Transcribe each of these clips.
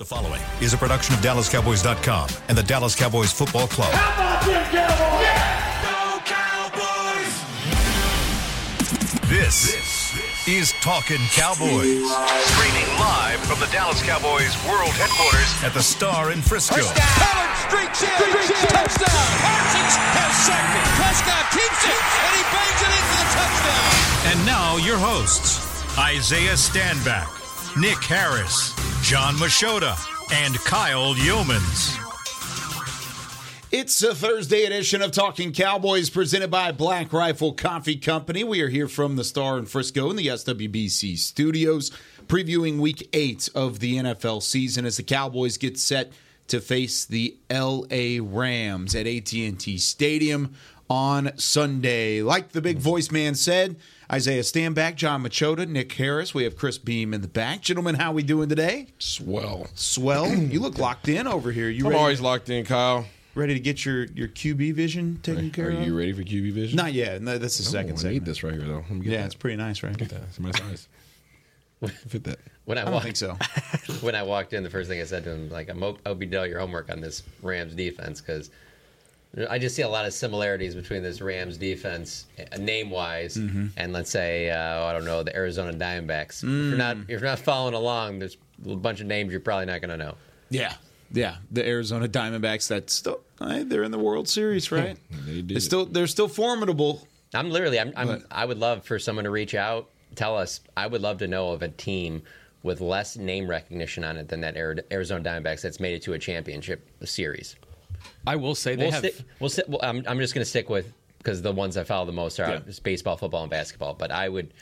The following is a production of DallasCowboys.com and the Dallas Cowboys Football Club. How about them Cowboys? This, is Talking Cowboys. Streaming live from the Dallas Cowboys World Headquarters at the Star in Frisco. Pollard streaks in. Touchdown. Parsons has sacked it. Prescott keeps it, and he bangs it into the touchdown. And now your hosts, Isaiah Stanback, Nick Harris, John Machota, and Kyle Youmans. It's a Thursday edition of Talking Cowboys presented by Black Rifle Coffee Company. We are here from the Star in Frisco in the SWBC studios, previewing week eight of the NFL season as the Cowboys get set to face the LA Rams at AT&T Stadium on Sunday. Like the big voice man said, Isaiah Stanback, John Machota, Nick Harris. We have Chris Beam in the back. Gentlemen, how we doing today? Swell. Swell. you look locked in over here. You I'm ready? always locked in, Kyle. ready to get your your QB vision taken care Are of? you ready for QB vision? Not yet. No, that's the Oh, second I segment. need this right here, though. Let me get Yeah, that. it's pretty nice, right? Get that. It's my size. Fit that. When I, I don't walked, think so. when I walked in, the first thing I said to him, like, I'm, I'll be done your homework on this Rams defense because I just see a lot of similarities between this Rams defense, name wise, Mm-hmm. and let's say, uh, I don't know, the Arizona Diamondbacks. If you're not Mm. if you're not following along, there's a bunch of names you're probably not going to know. Yeah, yeah. The Arizona Diamondbacks. That's still eh, they're in the World Series, right? They They're still they're still formidable. I'm literally, I'm, I'm But- I would love for someone to reach out, tell us. I would love to know of a team with less name recognition on it than that Arizona Diamondbacks that's made it to a championship series. I will say they we'll have. stick. We'll sit. Well, I'm, I'm just going to stick with because the ones I follow the most are Yeah. baseball, football, and basketball. But I would,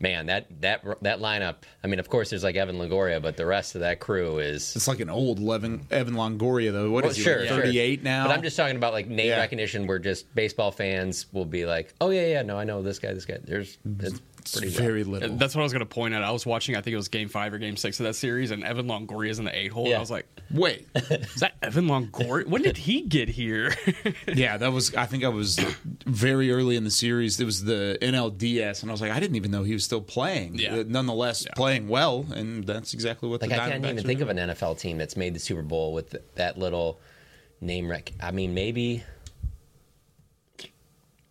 man, that that that lineup. I mean, of course, there's like Evan Longoria, but the rest of that crew is. It's like an old Evan Evan Longoria though. What is Well, he? sure, like, sure. 38 now. But I'm just talking about like name Yeah. recognition, where just baseball fans will be like, "Oh yeah, yeah, no, I know this guy, this guy." There's it's It's pretty very rough. little. That's what I was going to point out. I was watching. I think it was Game Five or Game Six of that series, and Evan Longoria's in the eight hole. And Yeah. I was like, Wait, "Is that Evan Longoria? when did he get here?" yeah, that was. I think I was very early in the series. It was the NLDS, and I was like, I didn't even know he was still playing. Yeah. Nonetheless, playing well, and that's exactly what Like the I can't even are think of an NFL team that's made the Super Bowl with that little name rec. I mean, maybe,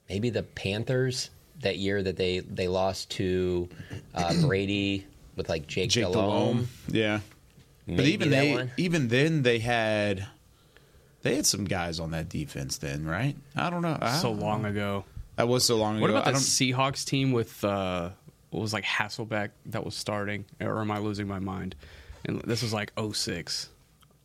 maybe the Panthers that year that they they lost to uh, Brady with like Jake, Jake Delhomme. Delhomme. Yeah. But even they, one. even then, they had they had some guys on that defense. Then, right? I don't know. I so don't long know. ago. That was so long What ago. What about I the don't. Seahawks team with uh, what was like Hasselbeck that was starting, or am I losing my mind? And this was like 06.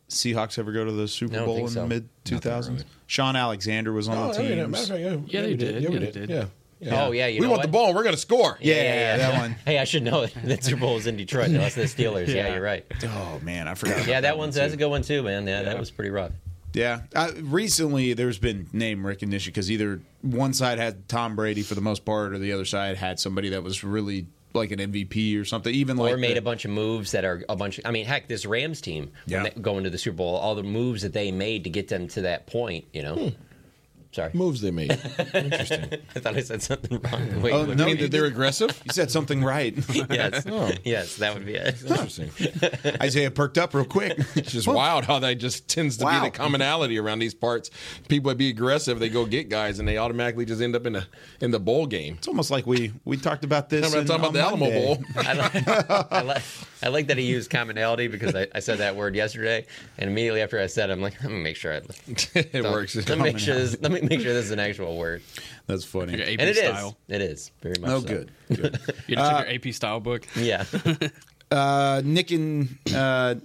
Seahawks ever go to the Super Bowl in so. the mid two thousands? really. Shaun Alexander was on Oh, the team. matter of fact, yeah, Yeah, they we did. Yeah, we Yeah, they did. did. Yeah. Oh yeah, you we know want what? the ball. and We're going to score. Yeah, yeah, that one. Hey, I should know that Super Bowl was in Detroit. They lost to the Steelers. yeah. Yeah. you're right. Oh man, I forgot. Yeah, that one's one, that's a good one too, man. Yeah, that was pretty rough. Yeah, uh, recently there's been name recognition because either one side had Tom Brady for the most part, or the other side had somebody that was really like an MVP or something. Even like or made the- a bunch of moves that are a bunch. Of, I mean, heck, this Rams team Yeah. when they go into the Super Bowl, all the moves that they made to get them to that point. You know, sorry, Moves they made. Interesting. I thought I said something wrong. Oh, Wait, Oh, no, I mean you that they're aggressive. You said something right. yes, Oh. yes, that would be it. Interesting. Isaiah perked up real quick. It's just wild how that just tends to Wow. be the commonality around these parts. People would be aggressive, they go get guys, and they automatically just end up in the in the bowl game. It's almost like we we talked about this. I'm in- talking about on the Alamo Monday. Bowl. I like, I like, I like that he used commonality because I, I said that word yesterday, and immediately after I said, it, I'm like, I'm gonna make sure I. it works. Let me make sure this. Let me make sure this is an actual word, That's funny. Your AP and it is. style. It is very much. Oh, so. good. good. You had to check your AP style book. Yeah. Uh, Nick and uh,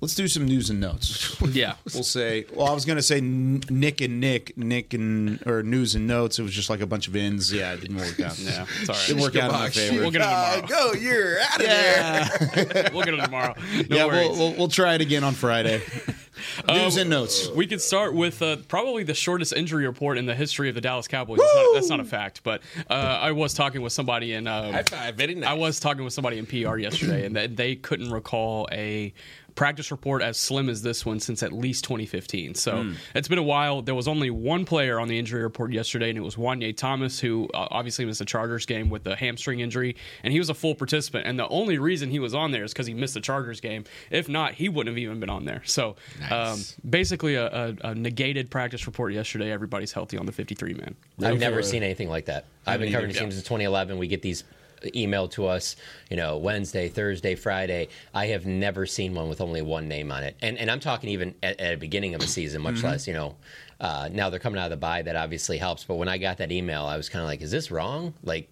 let's do some news and notes. Yeah. We'll say. Well, I was gonna say Nick and Nick, Nick and or news and notes. It was just like a bunch of ins. Yeah, it didn't work out. Yeah, it's all right. Didn't work out in my favor. We'll get it tomorrow. go, you're out of there. We'll get it tomorrow. No yeah, we'll, we'll we'll try it again on Friday. news and notes. We could start with uh, probably the shortest injury report in the history of the Dallas Cowboys. That's not, that's not a fact, but uh, I was talking with somebody in. Uh, High five, very nice. I was talking with somebody in PR yesterday, and they couldn't recall a practice report as slim as this one since at least 2015. So Hmm. it's been a while. There was only one player on the injury report yesterday, and it was Juanyeh Thomas, who uh, obviously missed the Chargers game with a hamstring injury, and he was a full participant. And the only reason he was on there is because he missed the Chargers game. If not, he wouldn't have even been on there. So um, basically, a, a, a negated practice report yesterday. Everybody's healthy on the 53 man. I've never seen anything like that. I've been covering the either. team since 2011. We get these emailed to us, you know, Wednesday, Thursday, Friday. I have never seen one with only one name on it, and and I'm talking even at, at the beginning of a season, much less, you know. Uh, now they're coming out of the bye, that obviously helps. But when I got that email, I was kind of like, "Is this wrong?" Like,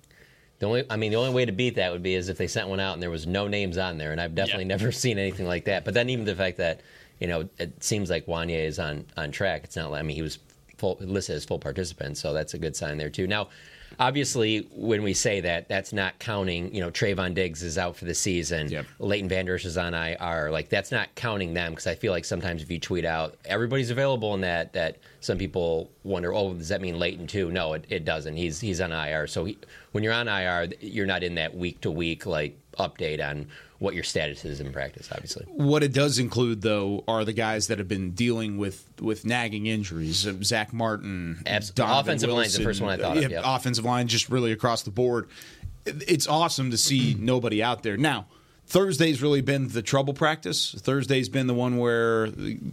the only, I mean, the only way to beat that would be is if they sent one out and there was no names on there, and I've definitely Yeah. never seen anything like that. But then even the fact that, you know, it seems like Juanyeh is on on track. It's not like I mean he was full, listed as full participant, so that's a good sign there too. Now, obviously, when we say that, that's not counting. You know, Trevon Diggs is out for the season. Yep. Leighton Vander Esch is on IR. Like that's not counting them because I feel like sometimes if you tweet out everybody's available in that, that some people wonder, oh, does that mean Leighton too? No, it, it doesn't. He's he's on IR. So he, when you're on IR, you're not in that week to week like update on what your status is in practice. Obviously, What it does include, though, are the guys that have been dealing with with nagging injuries. Uh, Zack Martin, Abs- offensive line's the first one I thought of, yep. offensive line just really across the board. It's awesome to see nobody out there now. Thursday's really been the trouble practice. Thursday's been the one where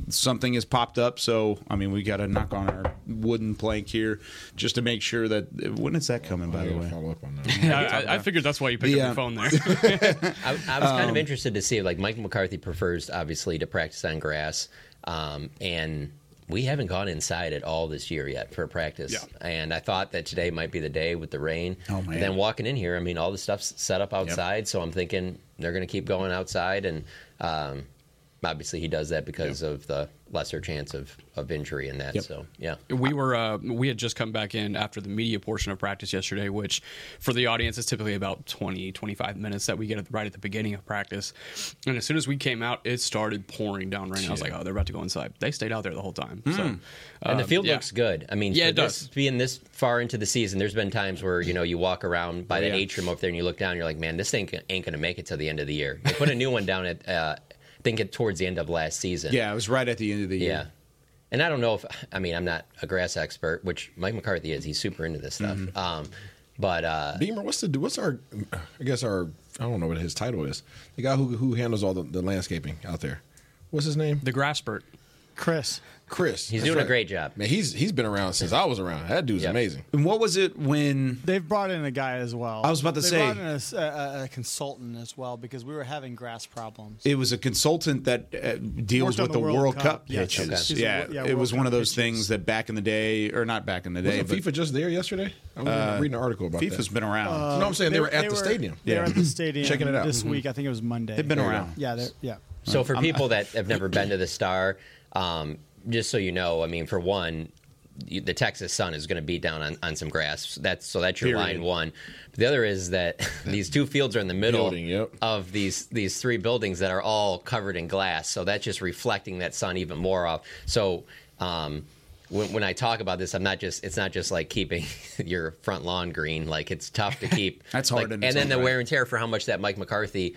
something has popped up. So, I mean, we got to knock on our wooden plank here just to make sure that. When is that coming, by the way? follow up on that. Yeah, I, I figured that's why you picked The, up your phone there. I, I was kind of interested to see like Mike McCarthy prefers obviously to practice on grass, um, and we haven't gone inside at all this year yet for practice. Yeah. And I thought that today might be the day with the rain. Oh, man. And then walking in here, I mean, all the stuff's set up outside, so I'm thinking they're going to keep going outside, and um, obviously he does that because of the lesser chance of, of injury in that. Yep. So yeah. we were uh, we had just come back in after the media portion of practice yesterday which for the audience is typically about 20 25 minutes that we get at, right at the beginning of practice and as soon as we came out it started pouring down rain i was like oh they're about to go inside they stayed out there the whole time so Hmm. And the um, field yeah. looks good. I mean, Yeah, for it this, does. being this far into the season, there's been times where you know you walk around by the yeah. atrium up there and you look down, you're like, man, this thing ain't going to make it till the end of the year. They put a new one down at, uh, I think, it towards the end of last season. Yeah, it was right at the end of the year. yeah. And I don't know if I mean I'm not a grass expert, which Mike McCarthy is. He's super into this stuff. Mm-hmm. Um, but uh, Beamer, what's the what's our? I guess our I don't know what his title is. The guy who who handles all the, the landscaping out there. What's his name? the grass spurt Chris. Chris. he's That's doing a great job. Man, he's he's been around since I was around. That dude's Yep. amazing. And what was it when They've brought in a guy as well. I was about to they say- brought in a s- a, a- a consultant as well because we were having grass problems. it was a consultant that uh, deals with the, the World, World Cup, Cup, yes. pitches. Okay. He's a Yeah, yeah, it was World one of those pitches. things that back in the day, or not back in the day, Wasn't FIFA just there yesterday? I was reading an article about FIFA's that. been around. you know what I'm saying? They, were at the stadium. They were Yeah. at the stadium. Checking it out. this Mhm. week. I think it was Monday. They've been around. Yeah, yeah. So for people that have never been to the Star, um, just so you know, I mean, for one, the Texas Sun is going to beat down on, on some grass. That's so that's your Period. line one. The other is that these two fields are in the middle Building, yep. of these these three buildings that are all covered in glass. So that's just reflecting that sun even more off. So. Um, when, when I talk about this, I'm not just it's not just like keeping your front lawn green. Like it's tough to keep. That's hard like- and then the right. wear and tear for how much that Mike McCarthy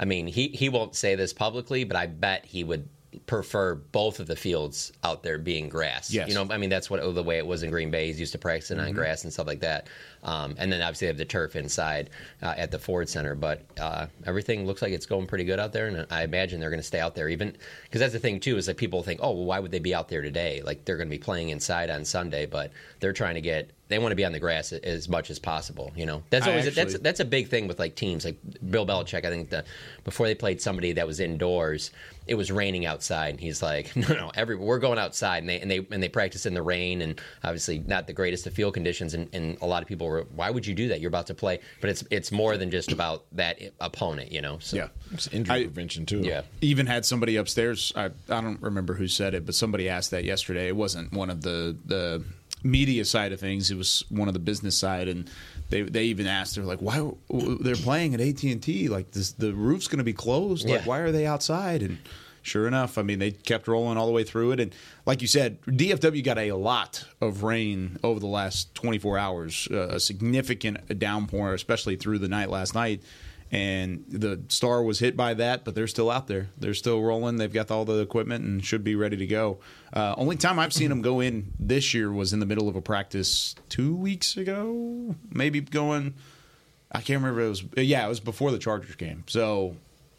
I mean, he, he won't say this publicly, but I bet he would prefer both of the fields out there being grass. Yes. You know, I mean, that's what the way it was in Green Bay. He's used to practicing Mm-hmm. on grass and stuff like that. Um, and then obviously they have the turf inside uh, at the Ford Center. But uh, everything looks like it's going pretty good out there. And I imagine they're going to stay out there even because that's the thing, too, is that people think, oh, well, why would they be out there today? Like they're going to be playing inside on Sunday, but they're trying to get. They want to be on the grass as much as possible, you know. That's I always that's that's a big thing with like teams like Bill Belichick. I think the before they played somebody that was indoors, it was raining outside. And he's like, no, no, every we're going outside, and they and they and they practice in the rain, and obviously not the greatest of field conditions. And, and a lot of people were, why would you do that? You're about to play, but it's it's more than just about that opponent, you know. So, yeah. It's injury I- prevention too. yeah. even had somebody upstairs. I, I don't remember who said it, but somebody asked that yesterday. It wasn't one of the the media side of things. It was one of the business side, and they they even asked. They're like, why they're playing at AT and T? Like this, the roof's going to be closed. Like Yeah. why are they outside? And sure enough, I mean they kept rolling all the way through it. And like you said, DFW got a lot of rain over the last 24 hours, uh, a significant downpour, especially through the night last night. And the star was hit by that, but they're still out there. They're still rolling. They've got all the equipment and should be ready to go. Uh, only time I've seen them go in this year was in the middle of a practice two weeks ago, maybe going. I can't remember. It was yeah, it was before the Chargers game. So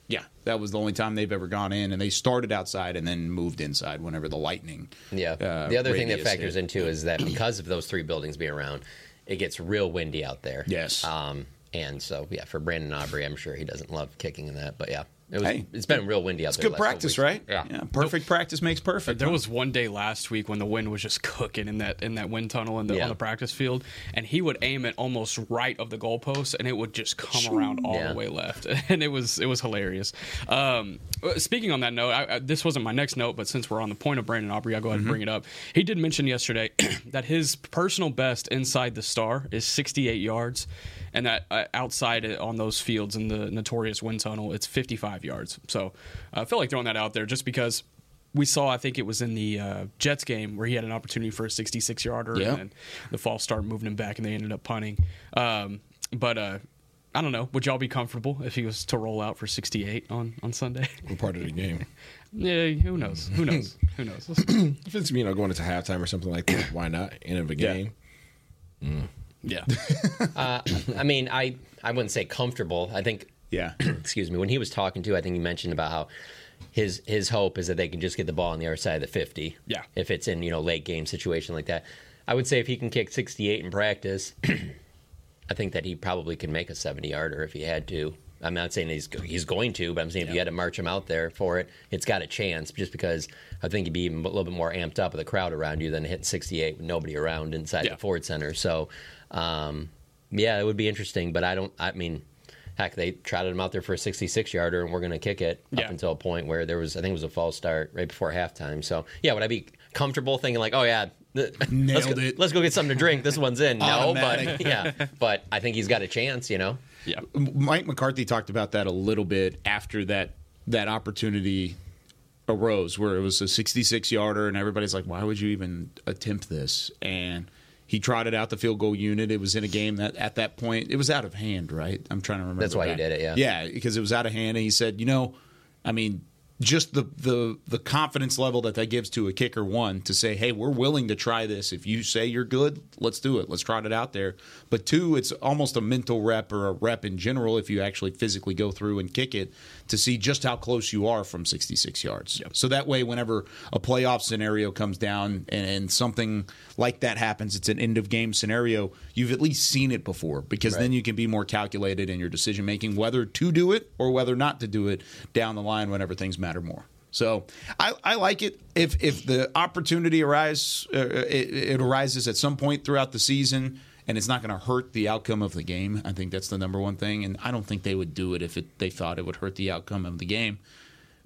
yeah, that was the only time they've ever gone in, and they started outside and then moved inside whenever the lightning. Yeah. uh, the other thing that factors hit. into is that because of those three buildings being around, it gets real windy out there. Yes. Um, and so yeah, for Brandon Aubrey, I'm sure he doesn't love kicking in that, but yeah, it was. Hey, it's been real windy out It's there. good last practice, weeks. right? Yeah. perfect practice makes perfect. There huh? was one day last week when the wind was just cooking in that in that wind tunnel in the, Yeah. on the practice field, and he would aim it almost right of the goalpost, and it would just come around all Yeah. the way left, and it was it was hilarious. Um, uh, speaking on that note, I, I, this wasn't my next note, but since we're on the point of Brandon Aubrey, I'll go ahead and bring it up. He did mention yesterday that his personal best inside the star is 68 yards, and that uh, outside on those fields in the notorious wind tunnel, it's 55 yards. So I feel like throwing that out there just because we saw, I think it was in the uh, Jets game where he had an opportunity for a 66 yarder, Yeah. and the false start moving him back, and they ended up punting. Um, but uh, I don't know. Would y'all be comfortable if he was to roll out for 68 on on Sunday? We're part of the game. yeah, who knows? Who knows? Who knows? If it's you know going into halftime or something like that, why not? End of a Yeah. game. Yeah, uh, I mean, I I wouldn't say comfortable. I think yeah. excuse me, when he was talking to, I think he mentioned about how his his hope is that they can just get the ball on the other side of the fifty. Yeah. If it's in you know late game situation like that, I would say if he can kick sixty eight in practice, I think that he probably can make a seventy yarder if he had to. I'm not saying he's he's going to, but I'm saying if you had to march him out there for it, it's got a chance. Just because I think he'd be even a little bit more amped up with a crowd around you than hitting 68 with nobody around inside Yeah. the Ford Center. So, um, yeah, it would be interesting. But I don't. I mean, heck, they trotted him out there for a 66 yarder, and we're going to kick it Yeah. up until a point where there was, I think it was a false start right before halftime. So, yeah, would I be comfortable thinking like, oh yeah, th- let's Nailed go, it. let's go get something to drink. This one's in. No, but yeah, but I think he's got a chance. You know. yeah. Mike McCarthy talked about that a little bit after that that opportunity arose, where it was a 66 yarder, and everybody's like, "Why would you even attempt this?" And he trotted out the field goal unit. It was in a game that at that point it was out of hand, right? I'm trying to remember. That's why he did it, yeah. yeah, because it was out of hand, and he said, "You know, I mean." Just the, the the confidence level that that gives to a kicker one to say, hey, we're willing to try this. If you say you're good, let's do it. Let's trot it out there. But two, it's almost a mental rep or a rep in general if you actually physically go through and kick it to see just how close you are from 66 yards. So that way, whenever a playoff scenario comes down and, and something like that happens, it's an end of game scenario. You've at least seen it before because then you can be more calculated in your decision making whether to do it or whether not to do it down the line whenever things matter more. So I, I like it if if the opportunity arise uh, it, it arises at some point throughout the season and it's not going to hurt the outcome of the game. I think that's the number one thing, and I don't think they would do it if it, they thought it would hurt the outcome of the game.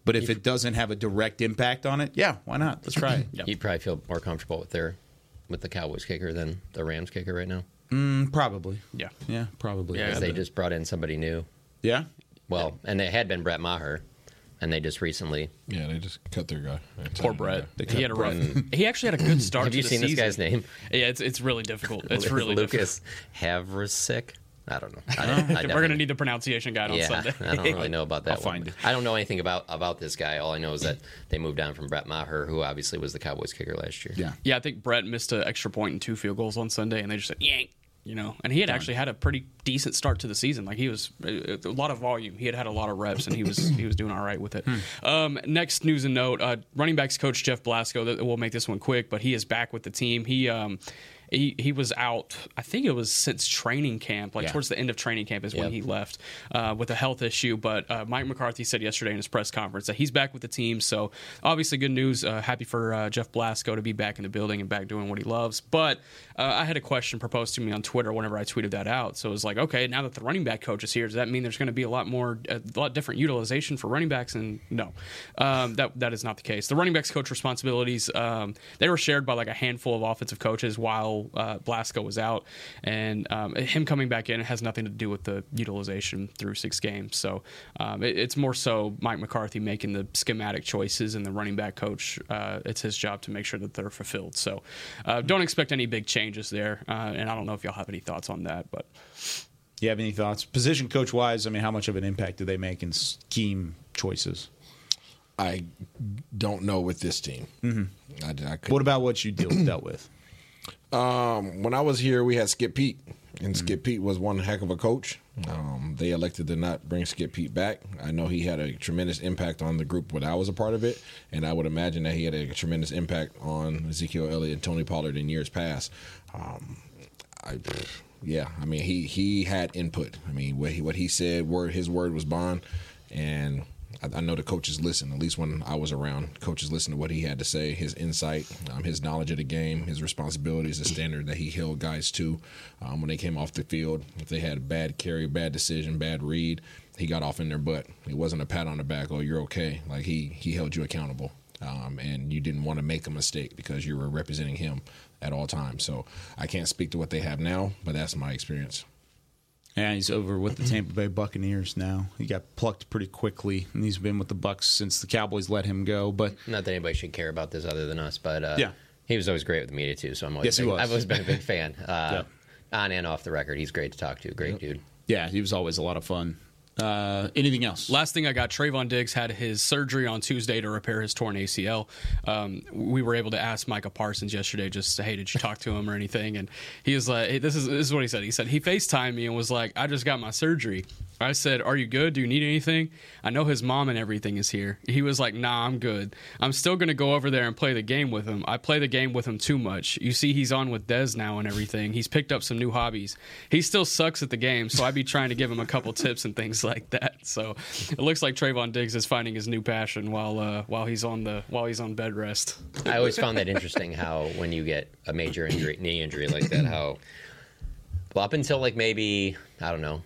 But if it doesn't have a direct impact on it, yeah, why not? Let's try it. You'd probably feel more comfortable with their with the Cowboys kicker than the Rams kicker right now. Mm, probably. Yeah. Yeah, probably. Yeah, they just brought in somebody new. yeah. Well, and they had been Brett Maher, and they just recently. Yeah, they just cut their guy. Poor Brett. They He had a cut rough. He actually had a good start. Have to you the seen this season. guy's name? Yeah, it's it's really difficult. It's really Lucas Havrisik. I don't know. I, uh, I. We're gonna need the pronunciation guide on Yeah, Sunday. I don't really know about that I'll one. find it. I don't know anything about about this guy. All I know is that they moved on from Brett Maher, who obviously was the Cowboys kicker last year. Yeah. Yeah, I think Brett missed an extra point and two field goals on Sunday, and they just said yank. You know, and he had actually had a pretty decent start to the season. Like he was a a lot of volume. He had had a lot of reps, and he was he was doing all right with it. Um, next news and note: uh, running backs coach Jeff Blasko. We'll make this one quick, but he is back with the team. He um, he he was out. I think it was since training camp, like Yeah. towards the end of training camp is when he left uh, with a health issue. But uh, Mike McCarthy said yesterday in his press conference that he's back with the team. So obviously, good news. Uh, happy for uh, Jeff Blasko to be back in the building and back doing what he loves. But uh, I had a question proposed to me on Twitter whenever I tweeted that out. So it was like, okay, now that the running back coach is here, does that mean there's going to be a lot more, a lot different utilization for running backs? And no, um, that that is not the case. The running backs coach responsibilities um, they were shared by like a handful of offensive coaches while uh, Blasko was out, and um, him coming back in has nothing to do with the utilization through six games. So um, it, it's more so Mike McCarthy making the schematic choices, and the running back coach. Uh, it's his job to make sure that they're fulfilled. So uh, don't expect any big changes there. Uh, and I don't know if y'all have any thoughts on that, but You have any thoughts? Position coach wise, I mean, how much of an impact do they make in scheme choices? I don't know with this team. Mm-hmm. I, I What about what you deal, dealt with? Um, when I was here, we had Skip Peete, and Mm-hmm. Skip Peete was one heck of a coach. Um, they elected to not bring Skip Peete back. I know he had a tremendous impact on the group when I was a part of it, and I would imagine that he had a tremendous impact on Ezekiel Elliott and Tony Pollard in years past. Um, I, yeah, I mean, he he had input. I mean, what he what he said, word his word was bond, and I, I know the coaches listen. At least when I was around, coaches listened to what he had to say, his insight, um, his knowledge of the game, his responsibilities, the standard that he held guys to um, when they came off the field. If they had a bad carry, bad decision, bad read, he got off in their butt. It wasn't a pat on the back. Oh, you're okay. Like he he held you accountable. Um, and you didn't want to make a mistake because you were representing him at all times. So I can't speak to what they have now, but that's my experience. Yeah, he's over with the Tampa Bay Buccaneers now. He got plucked pretty quickly, and he's been with the Bucks since the Cowboys let him go. But Not that anybody should care about this other than us, but uh, Yeah. he was always great with the media too. So I'm always Yes, he was. I've always been a big fan, uh, Yep. on and off the record. He's great to talk to. Great dude. yeah, he was always a lot of fun. Uh, anything else? Last thing I got, Trevon Diggs had his surgery on Tuesday to repair his torn ACL. Um, we were able to ask Micah Parsons yesterday, just hey, did you talk to him or anything? And he was like, hey, this is this is what he said. He said he Facetimed me and was like, I just got my surgery. I said, Are you good? Do you need anything? I know his mom and everything is here. He was like, Nah, I'm good. I'm still gonna go over there and play the game with him. I play the game with him too much. You see, he's on with Dez now and everything. He's picked up some new hobbies. He still sucks at the game, so I'd be trying to give him a couple tips and things like that. So it looks like Trevon Diggs is finding his new passion while uh, while he's on the while he's on bed rest. I always found that interesting how when you get a major injury, knee injury like that, how well up until like maybe I don't know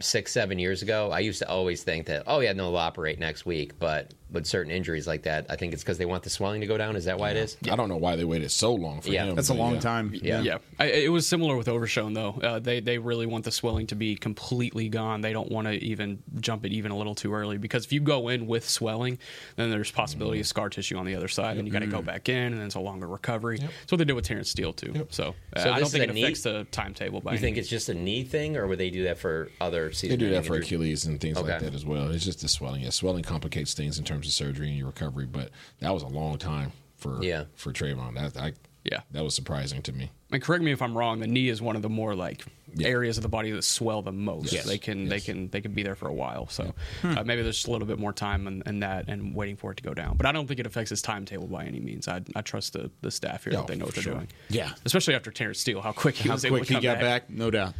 six seven years ago, I used to always think that oh yeah no they'll operate next week, but with certain injuries like that, I think it's because they want the swelling to go down. Is that why it is? I don't know why they waited so long for Yeah. him. That's a long yeah. time. Yeah. Yeah, I, it was similar with Overshown though. Uh, they they really want the swelling to be completely gone. They don't want to even jump it even a little too early because if you go in with swelling, then there's possibility of scar tissue on the other side, and you got to go back in, and then it's a longer recovery. That's what they did with Terence Steele too. So, uh, So I don't is think a it knee- affects the timetable. By You any think means. it's just a knee thing, or would they do that for other They do that for injuries? Achilles and things like that as well. It's just the swelling. Yeah, swelling complicates things in terms of surgery and your recovery, but that was a long time for Yeah. for Trevon. That I Yeah. that was surprising to me. and correct me if I'm wrong. The knee is one of the more like Yeah. areas of the body that swell the most. Yes. They can they can they can be there for a while. So uh, maybe there's just a little bit more time in, in that and waiting for it to go down. But I don't think it affects his timetable by any means. I, I trust the, the staff here Yeah, that they know what they're sure. doing. Yeah. especially after Terence Steele, how quick he How was able quick to he come got back. no doubt.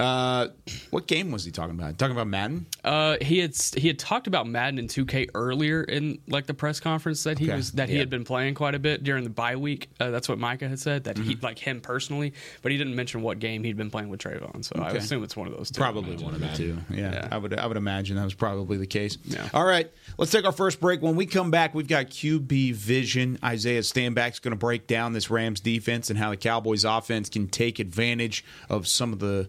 Uh, what game was he talking about? Talking about Madden? Uh, he had he had talked about Madden and 2K earlier in like the press conference that he Okay. was that he Yeah. had been playing quite a bit during the bye week. Uh, that's what Micah had said that Mm-hmm. he like him personally, but he didn't mention what game he'd been playing with Trevon. So I assume it's one of those two. Probably one of the two. Yeah, Yeah. I would. I would imagine that was probably the case. Yeah. All right, let's take our first break. When we come back, we've got QB Vision. Isaiah Stanback's going to break down this Rams defense and how the Cowboys offense can take advantage of some of the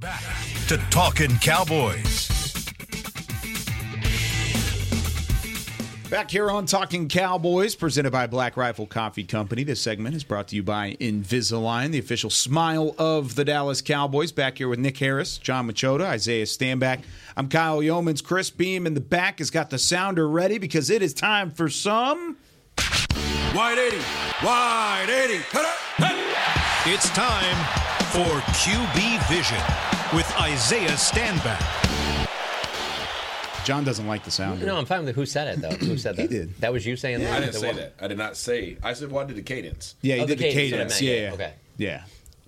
Back to Talking Cowboys. Back here on Talking Cowboys, presented by Black Rifle Coffee Company. This segment is brought to you by Invisalign, the official smile of the Dallas Cowboys. Back here with Nick Harris, John Machota, Isaiah Stanback. I'm Kyle Youmans. Chris Beam in the back has got the sounder ready because it is time for some. Wide 80. Wide 80. It's time for QB Vision with Isaiah Stanback. John doesn't like the sound. No, I'm fine with it. who said it though. Who said that? He did. That was you saying that. I didn't say one- that. I did not say. I said, "What did the cadence?" Yeah, he Oh, did the cadence, cadence. what Yeah, yeah. okay. Yeah.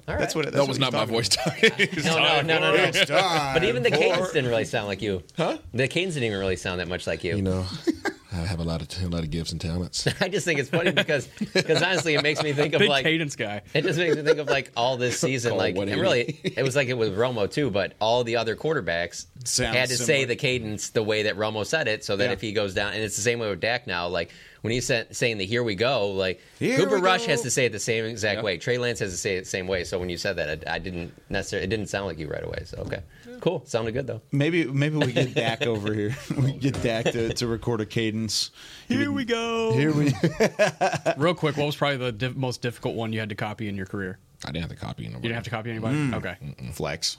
All That's right. what. That's That was he's not my voice. about. No, no, no, no, no. But even the cadence didn't really sound like you. Huh? The cadence didn't even really sound that much like you. You know, I have a lot of a lot of gifts and talents. I just think it's funny because because honestly, it makes me think of Big like cadence guy. It just makes me think of like all this season, Call like and really, it was like it was Romo too. But all the other quarterbacks Sounds had to say the cadence the way that Romo said it, so that Yeah. if he goes down, and it's the same way with Dak now. Like when he's sa- saying the "Here we go," like Here Cooper we Rush go. has to say it the same exact Yeah. way. Trey Lance has to say it the same way. So when you said that, I, I didn't necessarily. It didn't sound like you right away. So okay, cool. Sounded good though. Maybe maybe we get Dak over here. we get Dak to, to record a cadence. Here we go. Here we. Real quick, what was probably the diff- most difficult one you had to copy in your career? I didn't have to copy anybody. You didn't have to copy anybody? Mm. Okay. Flex.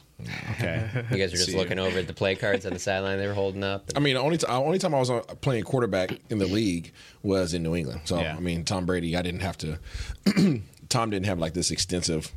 Okay. You guys are just See looking over at the play cards on the sideline they were holding up. I mean, the only t- only time I was on, playing quarterback in the league was in New England. So Yeah. I mean, Tom Brady, I didn't have to. Tom didn't have like this extensive,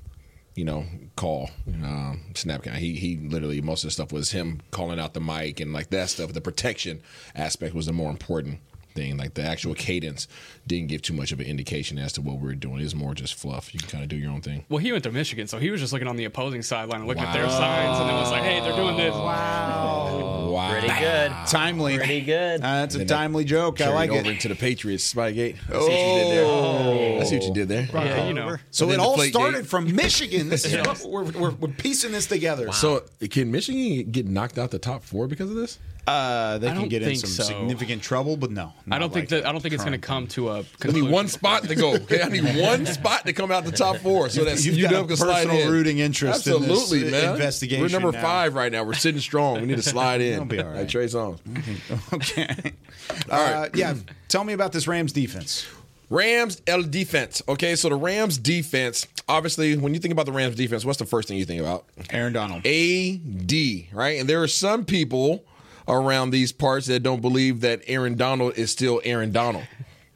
you know, call um, snap count. He he literally most of the stuff was him calling out the mic and like that stuff. The protection aspect was the more important thing. Like the actual cadence didn't give too much of an indication as to what we were doing. It was more just fluff. You can kind of do your own thing. Well, he went to Michigan, so he was just looking on the opposing sideline and looking at their signs, and then was like, "Hey, they're doing this." Wow. Wow. Pretty good. Timely. Pretty good. Uh, that's a timely joke. I like over it. into the Patriots Spygate. I see what you did there. I see what you did there. Yeah, you know. So it all started Gate. from Michigan. This is what we're, we're, we're piecing this together. So can Michigan get knocked out the top four because of this? Uh, they I can don't get in think some so. significant trouble, but no. I don't think that. I don't think it's going to come to a. I need one spot to go. Okay, I need one spot to come out the top four, so that You've got a UW can slide personal in. rooting interest in this, Absolutely, uh, man. investigation We're number now. five right now. We're sitting strong. We need to slide in. It'll be all right. Like Trey Songz. Okay. All right. Uh, yeah. Tell me about this Rams defense. Rams L defense. Okay, so the Rams defense. Obviously, when you think about the Rams defense, what's the first thing you think about? Aaron Donald. AD, right? And there are some people around these parts that don't believe that Aaron Donald is still Aaron Donald.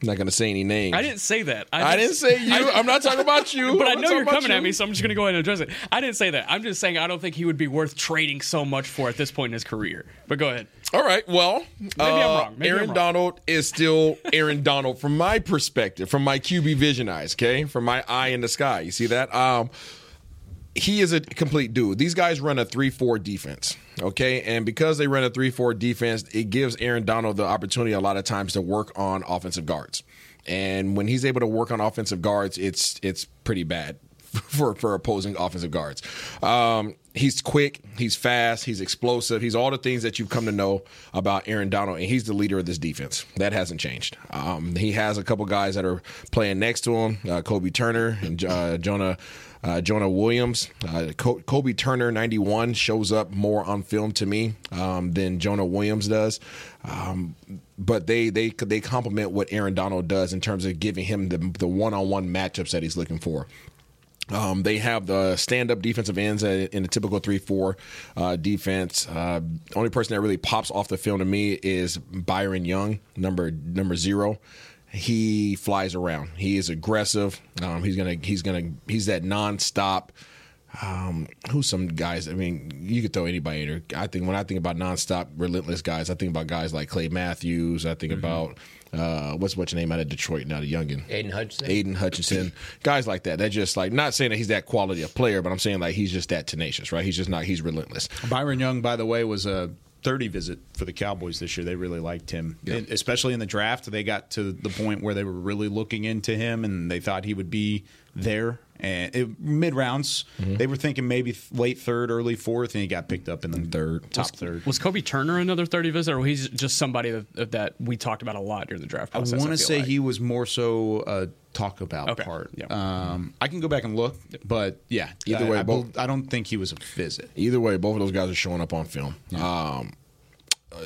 I'm not going to say any names. I didn't say that. I didn't say you. I'm not talking about you. But I I'm know you're coming you. at me, so I'm just going to go ahead and address it. I didn't say that. I'm just saying I don't think he would be worth trading so much for at this point in his career. But go ahead. All right. Well, Maybe I'm uh, wrong. Maybe Aaron I'm wrong. Donald is still Aaron Donald from my perspective, from my QB vision eyes. Okay, from my eye in the sky. You see that? Um, he is a complete dude. These guys run a 3 4 defense. Okay. And because they run a 3 4 defense, it gives Aaron Donald the opportunity a lot of times to work on offensive guards. And when he's able to work on offensive guards, it's it's pretty bad for for opposing offensive guards. Um, he's quick, he's fast, he's explosive, he's all the things that you've come to know about Aaron Donald, and he's the leader of this defense. That hasn't changed. Um, he has a couple guys that are playing next to him, uh, Kobie Turner and uh, Jonah. Uh, Jonah Williams, uh, Kobie Turner, 91, shows up more on film to me um, than Jonah Williams does. Um, but they they they complement what Aaron Donald does in terms of giving him the the one on one matchups that he's looking for. Um, they have the stand-up defensive ends in a typical three-four uh, defense. Uh, only person that really pops off the film to me is Byron Young, number number zero. He flies around. He is aggressive. Um, he's gonna he's gonna he's that nonstop. Um, who's some guys? I mean, you could throw anybody in there. I think when I think about nonstop, relentless guys, I think about guys like Clay Matthews. I think mm-hmm. about uh, what's what's your name out of Detroit now, the youngin? Aidan Hutchinson. Aidan Hutchinson. guys like that. They're just like not saying that he's that quality of player, but I'm saying like he's just that tenacious, right? He's just not. He's relentless. Byron Young, by the way, was a 30 visit for the Cowboys this year. They really liked him, yeah. especially in the draft. They got to the point where they were really looking into him, and they thought he would be there. And mid rounds, mm-hmm. they were thinking maybe late third, early fourth, and he got picked up in the third, top was, third. Was Kobie Turner another 30 visit, or he's just somebody that, that we talked about a lot during the draft process? I want to say like. he was more so a talk about okay. part. Yeah. Um, I can go back and look, but yeah, either I, way, I, both, I don't think he was a visit. Either way, both of those guys are showing up on film. Yeah. Um,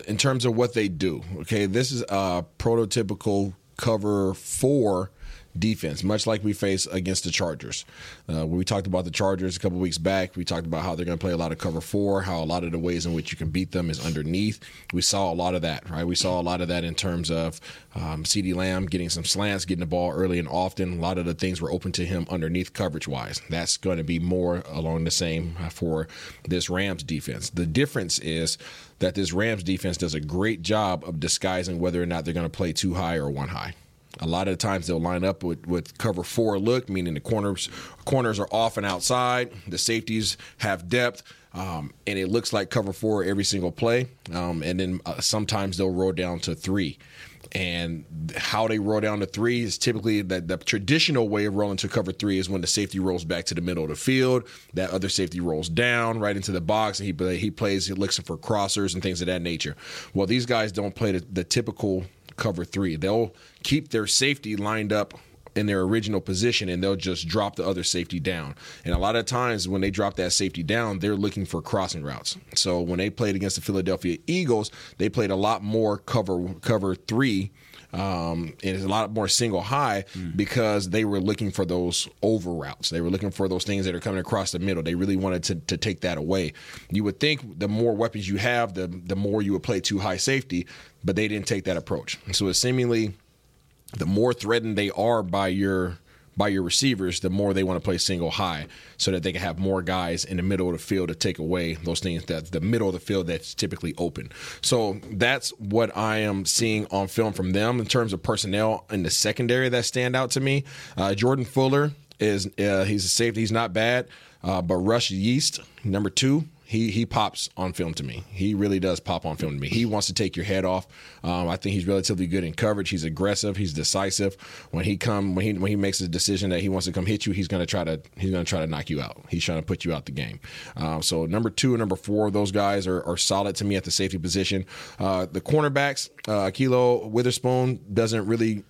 in terms of what they do. Okay, this is a prototypical cover four defense, much like we face against the Chargers. Uh, we talked about the Chargers a couple weeks back, we talked about how they're going to play a lot of cover four, how a lot of the ways in which you can beat them is underneath. We saw a lot of that, right? We saw a lot of that in terms of um, CeeDee Lamb getting some slants, getting the ball early and often. A lot of the things were open to him underneath coverage wise. That's going to be more along the same for this Rams defense. The difference is that this Rams defense does a great job of disguising whether or not they're going to play too high or one high. A lot of the times they'll line up with, with cover four look, meaning the corners corners are off and outside. The safeties have depth, um, and it looks like cover four every single play. Um, and then uh, sometimes they'll roll down to three. And how they roll down to three is typically that the traditional way of rolling to cover three is when the safety rolls back to the middle of the field. That other safety rolls down right into the box, and he he plays, he looks for crossers and things of that nature. Well, these guys don't play the, the typical cover three. They'll keep their safety lined up in their original position and they'll just drop the other safety down. And a lot of times when they drop that safety down, they're looking for crossing routes. So when they played against the Philadelphia Eagles, they played a lot more cover cover 3 um, and it's a lot more single high mm. because they were looking for those over routes. They were looking for those things that are coming across the middle. They really wanted to, to take that away. You would think the more weapons you have, the the more you would play too high safety, but they didn't take that approach. So it's seemingly the more threatened they are by your by your receivers, the more they want to play single high so that they can have more guys in the middle of the field to take away those things that the middle of the field that's typically open. So that's what I am seeing on film from them in terms of personnel in the secondary that stand out to me. Uh, Jordan Fuller is uh, he's a safety. He's not bad. Uh, but Russ Yeast, number two, he he pops on film to me. He really does pop on film to me. He wants to take your head off. Um, I think he's relatively good in coverage. He's aggressive. He's decisive. When he come when he when he makes a decision that he wants to come hit you, he's gonna try to he's gonna try to knock you out. He's trying to put you out the game. Uh, so number two and number four, those guys are, are solid to me at the safety position. Uh, the cornerbacks, uh, Ahkello Witherspoon doesn't really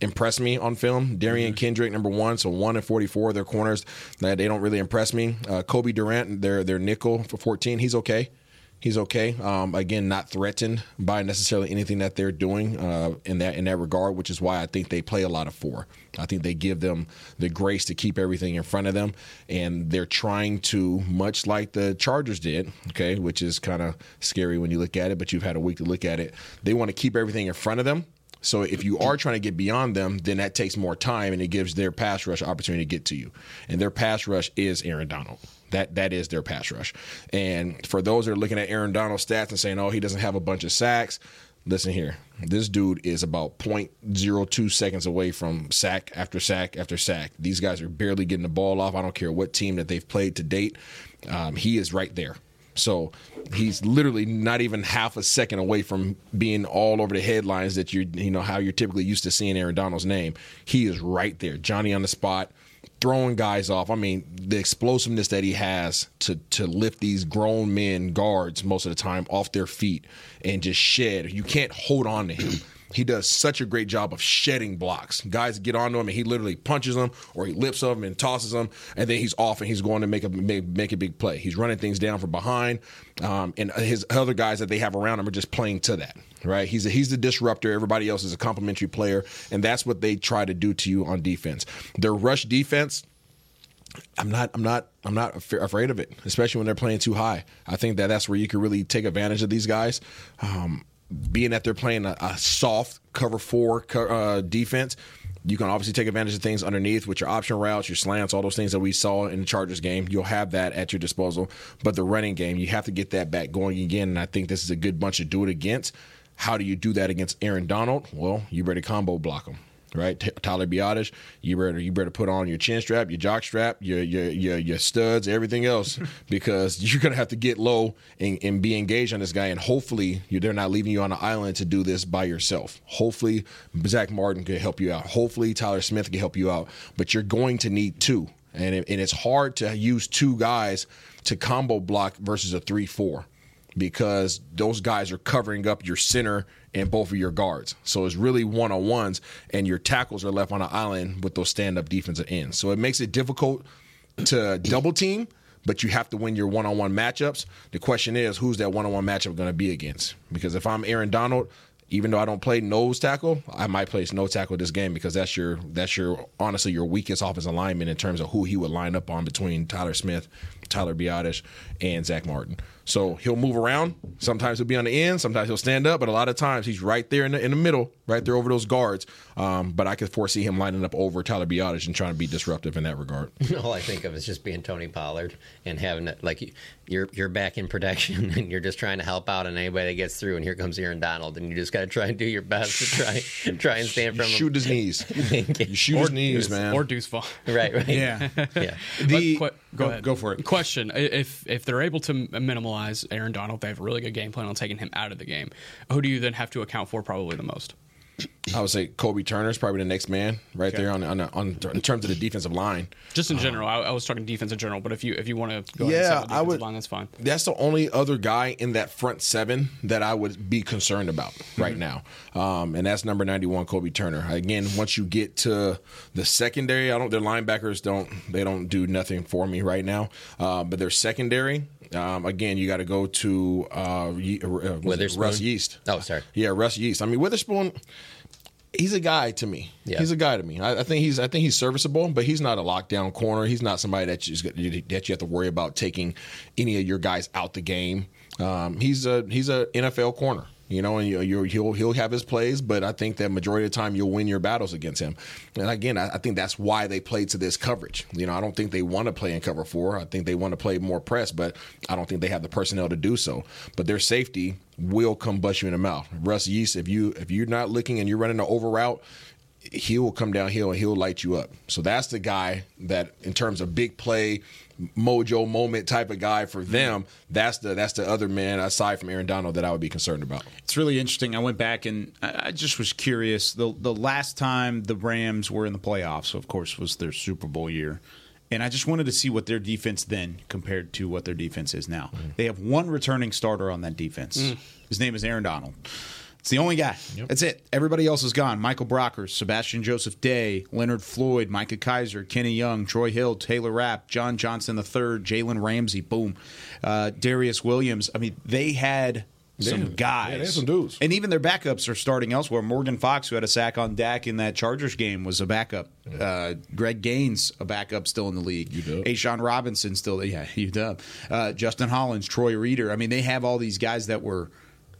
impress me on film. Darian mm-hmm. Kendrick, number one, so one and forty-four. Their corners that they don't really impress me. Uh, Cobie Durant, their their nickel for fourteen. He's okay. He's okay. Um, again, not threatened by necessarily anything that they're doing uh, in that in that regard, which is why I think they play a lot of four. I think they give them the grace to keep everything in front of them, and they're trying to, much like the Chargers did, okay, which is kind of scary when you look at it, but you've had a week to look at it. They want to keep everything in front of them so if you are trying to get beyond them, then that takes more time and it gives their pass rush opportunity to get to you. And their pass rush is Aaron Donald. That that is their pass rush. And for those that are looking at Aaron Donald's stats and saying, "Oh, he doesn't have a bunch of sacks," listen here. This dude is about 0.02 seconds away from sack after sack after sack. These guys are barely getting the ball off. I don't care what team that they've played to date. Um, he is right there. So he's literally not even half a second away from being all over the headlines that you you know how you're typically used to seeing Aaron Donald's name. He is right there, Johnny on the spot, throwing guys off. I mean, the explosiveness that he has to to lift these grown men guards most of the time off their feet and just shed. You can't hold on to him. He does such a great job of shedding blocks. Guys get onto him and he literally punches them or he lifts them and tosses them, and then he's off and he's going to make a make, make a big play. He's running things down from behind, um, and his other guys that they have around him are just playing to that. Right? He's a, he's the disruptor. Everybody else is a complementary player, and that's what they try to do to you on defense. Their rush defense. I'm not. I'm not. I'm not afraid of it, especially when they're playing too high. I think that that's where you can really take advantage of these guys. Um, being that they're playing a, a soft cover four uh, defense, you can obviously take advantage of things underneath with your option routes, your slants, all those things that we saw in the Chargers game. You'll have that at your disposal. But the running game, you have to get that back going again. And I think this is a good bunch to do it against. How do you do that against Aaron Donald? Well, you better combo block him right? Tyler Biadasz, you better you better put on your chin strap, your jock strap, your your your, your studs, everything else, because you're gonna have to get low and, and be engaged on this guy. And hopefully, you, they're not leaving you on an island to do this by yourself. Hopefully, Zack Martin can help you out. Hopefully, Tyler Smith can help you out. But you're going to need two, and it, and it's hard to use two guys to combo block versus a three four because those guys are covering up your center and both of your guards. So it's really one on ones, and your tackles are left on an island with those stand up defensive ends. So it makes it difficult to double team, but you have to win your one on one matchups. The question is, who's that one on one matchup going to be against? Because if I'm Aaron Donald, even though I don't play nose tackle, I might place nose tackle this game because that's your that's your honestly your weakest offensive alignment in terms of who he would line up on between Tyler Smith, Tyler Biadasz, and Zack Martin. So he'll move around. Sometimes he'll be on the end. Sometimes he'll stand up. But a lot of times he's right there in the, in the middle, right there over those guards. Um, but I could foresee him lining up over Tyler Biadasz and trying to be disruptive in that regard. All I think of is just being Tony Pollard and having it like you're you're back in protection and you're just trying to help out on anybody that gets through. And here comes Aaron Donald, and you just got to try and do your best to try and try and stand from him. Shoot his knees. you shoot or, his knees, man. Or deuce fall. Right. Right. Yeah. yeah. The, But, go, ahead. go for it. Question: If if they're able to minimize Aaron Donald, they have a really good game plan on taking him out of the game. Who do you then have to account for probably the most? I would say Kobie Turner is probably the next man right Okay. there on, on on in terms of the defensive line. Just in general, I, I was talking defense in general, but if you if you want to go Yeah, ahead and set I defensive would- line, that's fine. That's the only other guy in that front seven that I would be concerned about right now, um, and that's number ninety one, Kobie Turner. Again, once you get to the secondary, I don't. Their linebackers don't. They don't do nothing for me right now. Uh, but their secondary, um, again, you got to go to uh, Ye- uh, Witherspoon? Russ Yeast. Oh, sorry. Yeah, Russ Yeast. I mean, Witherspoon. He's a guy to me. Yeah. He's a guy to me. I, I think he's. I think he's serviceable, but he's not a lockdown corner. He's not somebody that you that you have to worry about taking any of your guys out the game. Um, he's a he's a NFL corner. You know, and you, he'll he'll have his plays, but I think that majority of the time you'll win your battles against him. And again, I, I think that's why they play to this coverage. You know, I don't think they want to play in cover four. I think they want to play more press, but I don't think they have the personnel to do so. But their safety will come bust you in the mouth. Russ Yeast, if you if you're not looking and you're running an over route, he will come downhill and he'll light you up. So that's the guy that, in terms of big play, mojo moment type of guy for them. That's the that's the other man aside from Aaron Donald that I would be concerned about. It's really interesting. I went back and I I just was curious. The the last time the Rams were in the playoffs, of course, was their Super Bowl year. And I just wanted to see what their defense then compared to what their defense is now. They have one returning starter on that defense. Mm. His name is Aaron Donald. It's the only guy. That's it. Everybody else is gone. Michael Brockers, Sebastian Joseph Day, Leonard Floyd, Micah Kiser, Kenny Young, Troy Hill, Taylor Rapp, John Johnson III, Jalen Ramsey, boom, uh, Darious Williams. I mean, they had some Yeah. guys. Yeah, they had some dudes. And even their backups are starting elsewhere. Morgan Fox, who had a sack on Dak in that Chargers game, was a backup. Uh, Greg Gaines, a backup still in the league. A'Shawn Robinson, still, yeah, UW. Uh, Justin Hollins, Troy Reeder. I mean, they have all these guys that were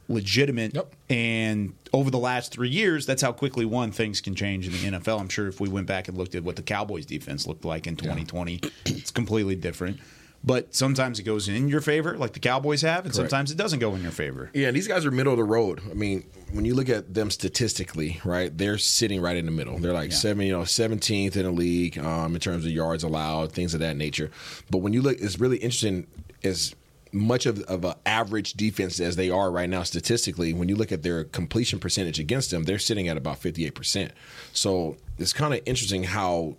legitimate. And over the last three years, that's how quickly one things can change in the NFL. I'm sure if we went back and looked at what the Cowboys defense looked like in 2020, it's completely different. but sometimes it goes in your favor, like the Cowboys have, and Correct. sometimes it doesn't go in your favor. Yeah, these guys are middle of the road. I mean, when you look at them statistically, right, they're sitting right in the middle. They're like seven, you know, seventeenth in the league um, in terms of yards allowed, things of that nature. But when you look, it's really interesting. As much of of an average defense as they are right now statistically, when you look at their completion percentage against them, they're sitting at about fifty eight percent. So it's kind of interesting how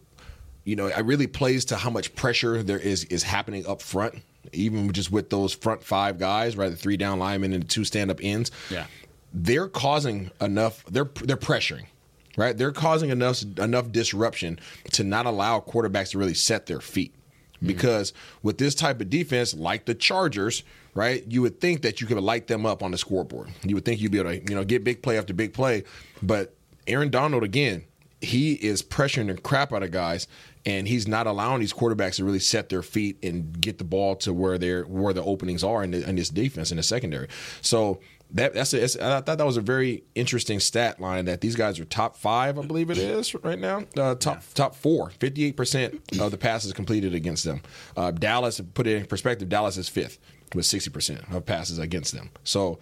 you know, it really plays to how much pressure there is is happening up front, even just with those front five guys, right? The three down linemen and the two stand up ends. Yeah. They're causing enough they're they're pressuring. Right? They're causing enough enough disruption to not allow quarterbacks to really set their feet. Mm-hmm. Because with this type of defense, like the Chargers, right, you would think that you could light them up on the scoreboard. You would think you'd be able to, you know, get big play after big play. But Aaron Donald, again, he is pressuring the crap out of guys, and he's not allowing these quarterbacks to really set their feet and get the ball to where they're where the openings are in, the, in this defense in the secondary. So that that's a, I thought that was a very interesting stat line that these guys are top five, I believe it is right now. Uh, top top four, 58 percent of the passes completed against them. Uh, Dallas, put it in perspective, Dallas is fifth with 60 percent of passes against them. So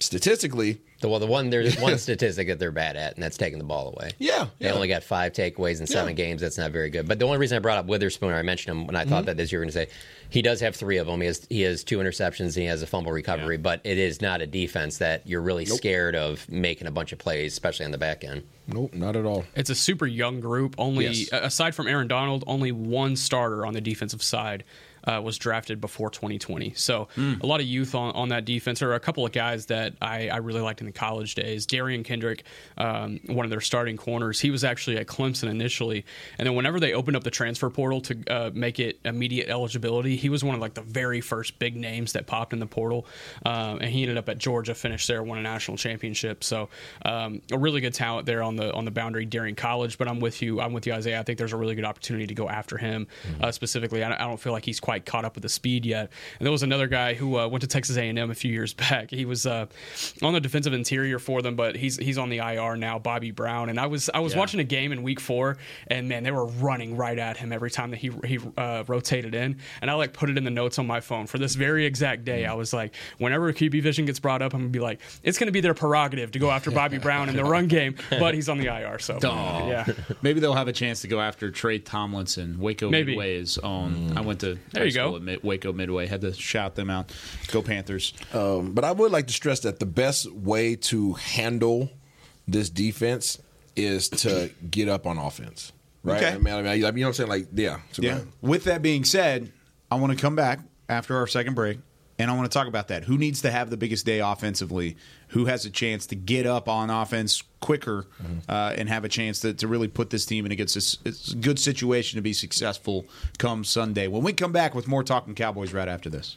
statistically, The, well, the one there's one statistic that they're bad at, and that's taking the ball away. Yeah, they yeah. only got five takeaways in seven games. That's not very good. But the only reason I brought up Witherspoon, I mentioned him when I thought Mhm. that this you were going to say he does have three of them. He has he has two interceptions and he has a fumble recovery. But it is not a defense that you're really scared of making a bunch of plays, especially on the back end. Nope, not at all. It's a super young group. Only Yes. aside from Aaron Donald, only one starter on the defensive side uh, was drafted before 2020. So Hmm. a lot of youth on, on that defense. There are a couple of guys that I, I really liked in the college days. Derion Kendrick, um, one of their starting corners, he was actually at Clemson initially, and then whenever they opened up the transfer portal to uh, make it immediate eligibility, he was one of like the very first big names that popped in the portal, um, and he ended up at Georgia, finished there, won a national championship. So um, a really good talent there on the on the boundary during college. But I'm with you. I'm with you, Isaiah. I think there's a really good opportunity to go after him uh, specifically. I, I don't feel like he's quite caught up with the speed yet. And there was another guy who uh, went to Texas A&M a few years back. He was uh, on the defensive interior for them, but he's he's on the IR now. Bobby Brown. And I was I was Yeah. watching a game in Week Four, and man, they were running right at him every time that he he uh, rotated in. And I like put it in the notes on my phone for this very exact day. I was like, whenever QB vision gets brought up, I'm gonna be like, it's gonna be their prerogative to go after Bobby Brown in the run game, but he's on the IR. So Aw. yeah. Maybe they'll have a chance to go after Trey Tomlinson. Waco Maybe. Midway is on. I went to There high you school go. at Waco Midway. Had to shout them out. Go Panthers. Um, but I would like to stress that the best way to handle this defense is to get up on offense. Right? Okay. I mean, I mean, you know what I'm saying? Like, yeah. So Yeah. ahead. With that being said, I want to come back after our second break and I want to talk about that. Who needs to have the biggest day offensively? Who has a chance to get up on offense quicker uh, and have a chance to, to really put this team in a good, it's a good situation to be successful come Sunday? When we come back with more Talking Cowboys right after this.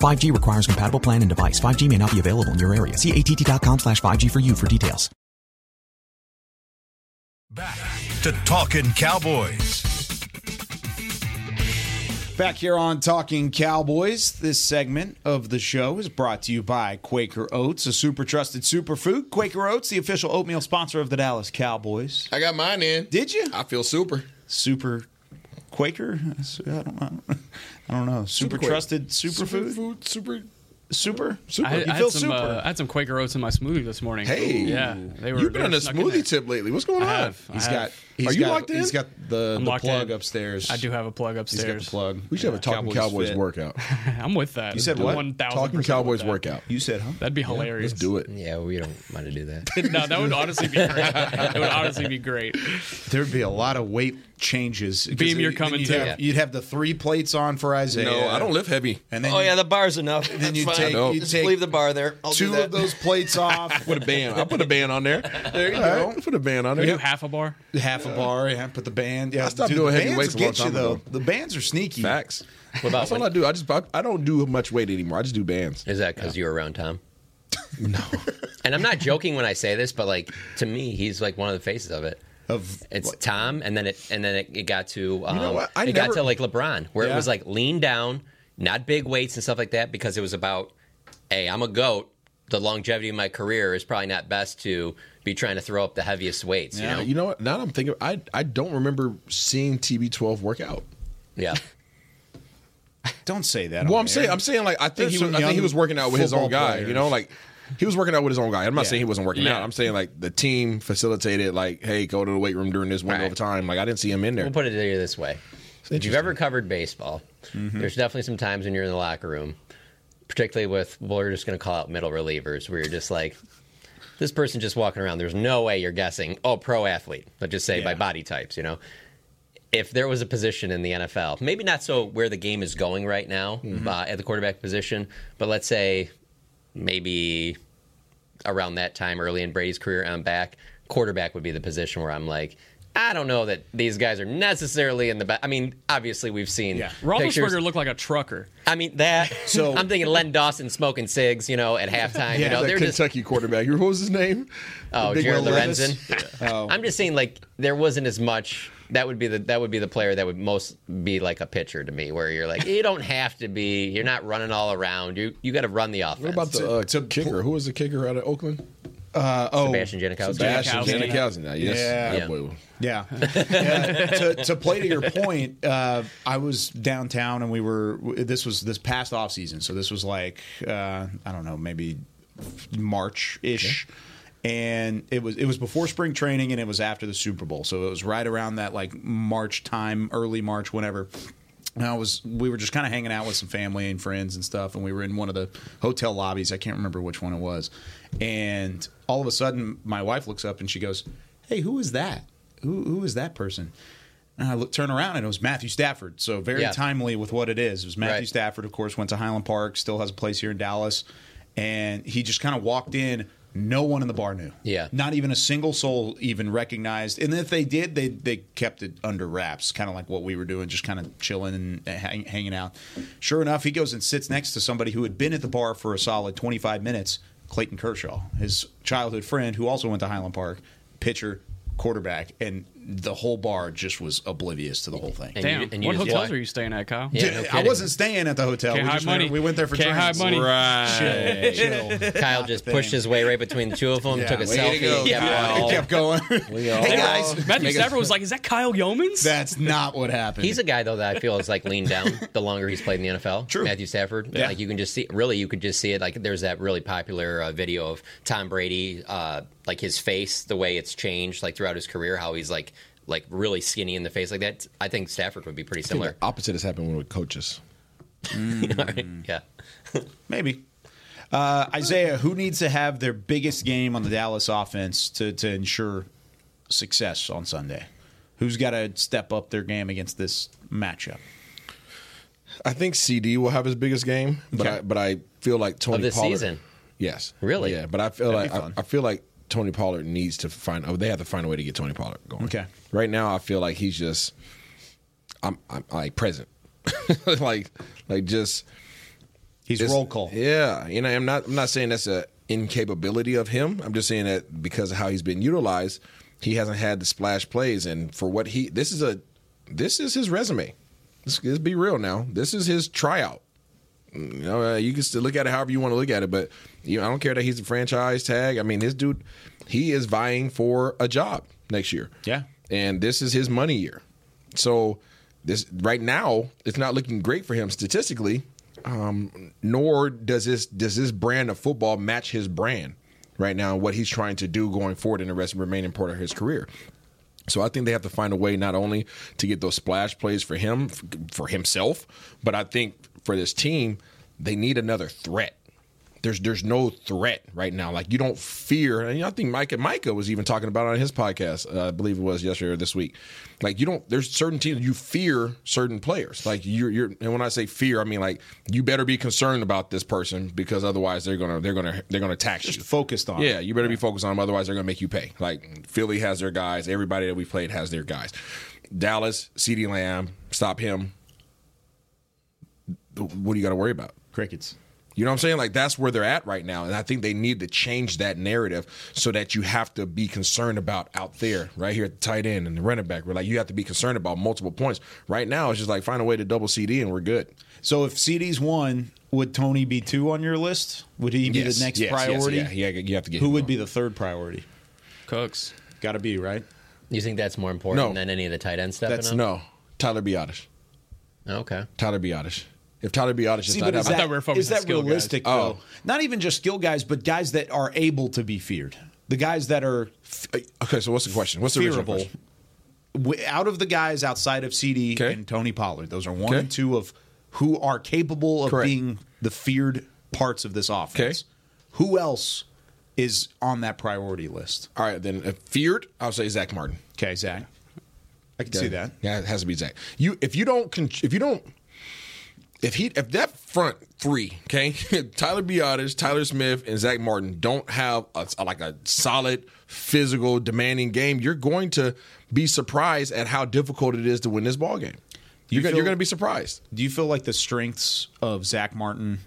5G requires compatible plan and device. 5G may not be available in your area. See att.com slash 5G for you for details. Back to Talking Cowboys. Back here on Talking Cowboys, this segment of the show is brought to you by Quaker Oats, a super trusted superfood. Quaker Oats, the official oatmeal sponsor of the Dallas Cowboys. I got mine in. Did you? I feel super. Super Quaker? I don't know. I don't know. Super, Quaker. trusted superfood? Superfood, super. Food super? Super. I, You I feel had some, super? uh, I had some Quaker oats in my smoothie this morning. Hey, yeah, they were. You've been on a smoothie tip lately. What's going on? I have. He's I got. Have. He's Are you got, locked in? He's got the, I'm the plug in. upstairs. I do have a plug He's got upstairs. the plug. We should have a Talking Cowboys, Fit. workout. I'm with that. You said what? One thousand. Talking Cowboys workout. You said, huh? That'd be hilarious. Let's do it. Yeah, we don't want to do that. no, that would honestly be great. That would honestly be great. There'd be a lot of weight changes. Beam, you're coming you'd too. Have, you'd have the three plates on for Isaiah. No, I don't lift heavy. And then Oh you- yeah, the bar's enough. then That's you fine. take No. you Just take leave the bar there. I'll two of those plates off. Put a band. I'll put a band on there. There you go. Put a band on We there. do half a bar. Half a bar. Yeah, put the band. Yeah, I stopped dude, doing the heavy bands weights a long get you time though. ago. The bands are sneaky. Facts. What about That's all I do. I just I, I don't do much weight anymore. I just do bands. Is that because you're around Tom? no. And I'm not joking when I say this, but like to me, he's like one of the faces of it. Of It's Tom, and then it and then it, it got to um, know what? I it never- got to like LeBron, where Yeah. it was like lean down, not big weights and stuff like that, because it was about, hey, I'm a goat. The longevity of my career is probably not best to be trying to throw up the heaviest weights. Yeah, You know? you know what? Now I'm thinking, I I don't remember seeing TB12 work out. Yeah. Don't say that. Well, I'm air. saying I'm saying like I think There's he was I think he was working out with his own football guy. You know, like he was working out with his own guy. I'm not Yeah. saying he wasn't working Yeah. out. I'm saying like the team facilitated like, hey, go to the weight room during this window Right. of time. Like I didn't see him in there. We'll put it to you this way: if you've ever covered baseball, Mm-hmm. there's definitely some times when you're in the locker room, particularly with well, we're just going to call out middle relievers, where you're just like, this person just walking around. There's no way you're guessing. Oh, pro athlete. Let's just say by body types. You know, if there was a position in the NFL, maybe not so where the game is going right now Mm-hmm. uh, at the quarterback position, but let's say maybe around that time, early in Brady's career, I'm back. Quarterback would be the position where I'm like, I don't know that these guys are necessarily in the back. I mean, obviously we've seen Yeah. pictures. Roethlisberger looked like a trucker. I mean that. So- I'm thinking Len Dawson smoking cigs, you know, at halftime. you know, that they're just Kentucky quarterback. What was his name? oh, Jared Lorenzen. Levis? Oh. I'm just saying, like there wasn't as much. That would be the that would be the player that would most be like a pitcher to me, where you're like, you don't have to be. You're not running all around. You you got to run the offense. What about the uh, kicker? Who was the kicker out of Oakland? Uh, oh, Sebastian Janikowski? Sebastian Janikowski. Janikowski. Now, yes, Yeah. that Yeah. boy. Yeah. Yeah. to, to play to your point, uh, I was downtown and we were, this was this past off season. So this was like, uh, I don't know, maybe March ish. And it was it was before spring training and it was after the Super Bowl. So it was right around that like March time, early March, whenever. And I was we were just kind of hanging out with some family and friends and stuff, and we were in one of the hotel lobbies. I can't remember which one it was. And all of a sudden, my wife looks up and she goes, "Hey, who is that? Who who is that person?" And I look, turn around and it was Matthew Stafford. So very Yeah. timely with what it is. It was Matthew Right. Stafford, of course, went to Highland Park, still has a place here in Dallas, and he just kind of walked in. No one in the bar knew. Yeah. Not even a single soul even recognized. And if they did, they they kept it under wraps, kind of like what we were doing, just kind of chilling and hang, hanging out. Sure enough, he goes and sits next to somebody who had been at the bar for a solid 25 minutes, Clayton Kershaw, his childhood friend who also went to Highland Park, pitcher, quarterback, and the whole bar just was oblivious to the whole thing. And Damn. you- and you what hotels yeah. are you staying at, Kyle? Yeah, no I wasn't staying at the hotel. Can't we, hide just money. Went, we went there for Can't drinks. hide money. Right. Chill, chill. Kyle just pushed his way right between the two of them, Yeah. took a selfie, go, kept Kyle. going. Kept going. hey guys, Matthew Stafford was like, "Is that Kyle Youmans?" that's not what happened. He's a guy though that I feel is like leaned down the longer he's played in the NFL. True. Matthew Stafford. Yeah. Like you can just see, really, you could just see it. Like there's that really popular uh, video of Tom Brady, uh, like his face, the way it's changed, like throughout his career, how he's like like really skinny in the face like that. I think Stafford would be pretty I think similar. the opposite has happened with coaches. yeah. Maybe. Uh, Isaiah, who needs to have their biggest game on the Dallas offense to, to ensure success on Sunday? Who's got to step up their game against this matchup? I think CD will have his biggest game, but Okay. I, but I feel like Tony Of this Pollard. season? Yes, Really? Yeah, but I feel That'd like I, fun. I feel like Tony Pollard needs to find. Oh, they have to find a way to get Tony Pollard going. Okay. Right now, I feel like he's just. I'm, I'm like present, like like just. He's roll call. Yeah, you know, I'm not. I'm not saying that's a incapability of him. I'm just saying that because of how he's been utilized, he hasn't had the splash plays, and for what he, this is a, this is his resume. Let's, let's be real now. This is his tryout. You know, uh, you can still look at it however you want to look at it, but you know, I don't care that he's a franchise tag. I mean, this dude, he is vying for a job next year. Yeah, and this is his money year. So this right now, it's not looking great for him statistically. Um, nor does this does this brand of football match his brand right now and what he's trying to do going forward in the rest remaining part of his career. So I think they have to find a way not only to get those splash plays for him for himself, but I think for this team they need another threat. There's there's no threat right now. Like you don't fear. And I think Micah Micah was even talking about it on his podcast. Uh, I believe it was yesterday or this week. Like you don't. There's certain teams you fear certain players. Like you're you're. And when I say fear, I mean like you better be concerned about this person because otherwise they're gonna they're gonna they're gonna tax Just you. focused on. Yeah, you better be focused on them. Otherwise, they're going to make you pay. Like Philly has their guys. Everybody that we played has their guys. Dallas, CeeDee Lamb, stop him. What do you got to worry about? Crickets. You know what I'm saying? Like that's where they're at right now, and I think they need to change that narrative so that you have to be concerned about out there, right here at the tight end and the running back. Where like you have to be concerned about multiple points. Right now, it's just like find a way to double CD and we're good. So if CD's one, would Tony be two on your list? Would he be Yes, the next yes, yes, priority? yeah, yeah, you have to get Who him would on. be the third priority? Cooks. Got to be right. You think that's more important No. than any of the tight end stuff? That's up? no Tyler Biadasz. Okay. Tyler Biadasz. If Tyler Biadasz is See, not but is having- that, is that realistic Oh. though? Not even just skill guys, but guys that are able to be feared. The guys that are uh, okay. So what's the question? What's the original fearable? question? Out of the guys outside of CD and Tony Pollard, those are one Okay. and two of who are capable of Correct. being the feared parts of this offense. Who else is on that priority list? All right, then if feared, I'll say Zack Martin. Okay, Zack. I can see that. Yeah, it has to be Zack. You if you don't con- if you don't if he if that front three, okay, Tyler Biadasz, Tyler Smith, and Zack Martin don't have a, like a solid physical demanding game, you're going to be surprised at how difficult it is to win this ball game. You're, gonna, feel- you're going to be surprised. Do you feel like the strengths of Zack Martin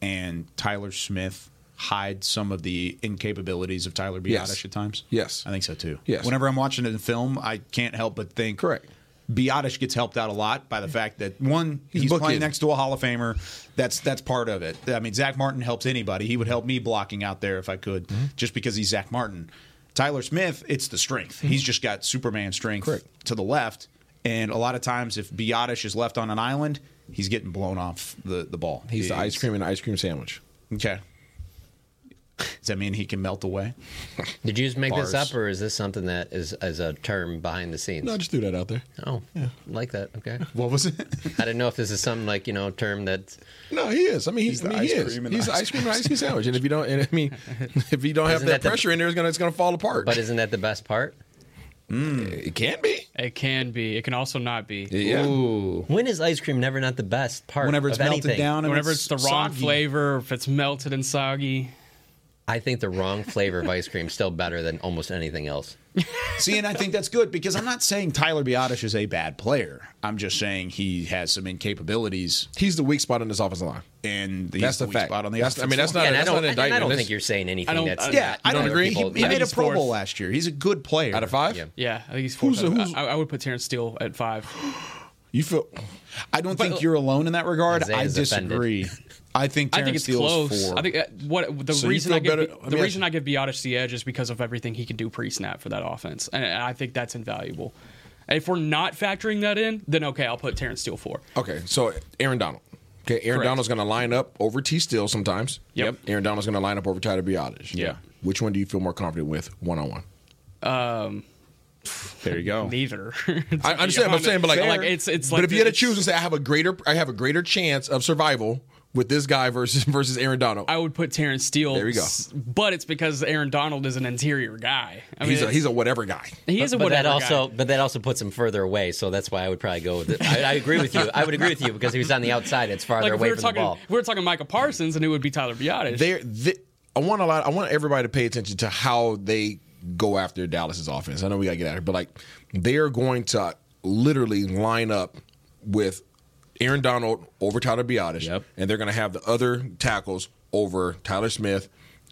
and Tyler Smith hide some of the incapabilities of Tyler Biadasz Yes. at times? Yes. I think so too. Yes. Whenever I'm watching it in film, I can't help but think correct. Biadasz gets helped out a lot by the fact that one, He's he's, playing next to a Hall of Famer. That's that's part of it. I mean, Zack Martin helps anybody. He would help me blocking out there if I could, Mm-hmm. just because he's Zack Martin. Tyler Smith, it's the strength. He's just got Superman strength to the left. And a lot of times, if Biadasz is left on an island, he's getting blown off the, the ball. He's the ice cream and ice cream sandwich. Okay. Does that mean he can melt away? Did you just make this up, or is this something that is as a term behind the scenes? No, I just threw that out there. Oh, like that. Okay. What was it? I didn't know if this is some like you know term that. No, he is. I mean, He's he's, I the mean, ice is. cream and He's the the ice ice cream and ice cream sandwich. And if you don't, and I mean, if you don't have Isn't that, that the- pressure in there, it's gonna it's gonna fall apart. But isn't that the best part? Mm. It can be. It can be. It can also not be. Ooh. When is ice cream never not the best part? Whenever it's of melted anything? down and Whenever it's it's, the wrong soggy. flavor, if it's melted and soggy. I think the wrong flavor of ice cream is still better than almost anything else. See, and I think that's good because I'm not saying Tyler Biadasz is a bad player. I'm just saying he has some incapabilities. He's the weak spot in this offensive line. And he's That's the the weak fact. spot on the That's- I mean, that's not- line. Yeah, and I that's don't, not an and I don't think you're saying anything don't- that's I- Yeah, I don't agree. people- he, he made a Pro. Bowl last year. He's a good player. Out of five, Yeah. Yeah, I think he's fourth. Who's who's- I, I would put Terence Steele at five. you feel I don't think you're alone in that regard. I Isaiah's disagree. I think I think it's Steele's close. four. I think uh, what the So reason I give better- the let me reason ask I give Biadasz the edge is because of everything he can do pre-snap for that offense, and I think that's invaluable. And if we're not factoring that in, then okay, I'll put Terence Steele four. okay. So Aaron Donald. Okay, Aaron Correct. Donald's going to line up over T. Still sometimes. Yep. Aaron Donald's going to line up over Tyler Biadasz. Yeah. Which one do you feel more confident with one on one? Um, there you go. neither. I understand, but I'm saying, but like, like it's it's like but if you had to choose and say, I have a greater, I have a greater chance of survival with this guy versus versus Aaron Donald? I would put Terence Steele. There we go. But it's because Aaron Donald is an interior guy. I mean, he's a, he's a whatever guy. He is a but whatever that also, guy. but that also puts him further away. So that's why I would probably go with it. I, I agree with you. I would agree with you because he was on the outside. It's farther Like away we were from talking, the ball. if we were talking Michael Parsons, and it would be Tyler Biadasz. They're, they, I want a lot. I want everybody to pay attention to how they go after Dallas's offense. I know we gotta get out of here, but like they are going to literally line up with Aaron Donald over Tyler Biadasz, and they're going to have the other tackles over Tyler Smith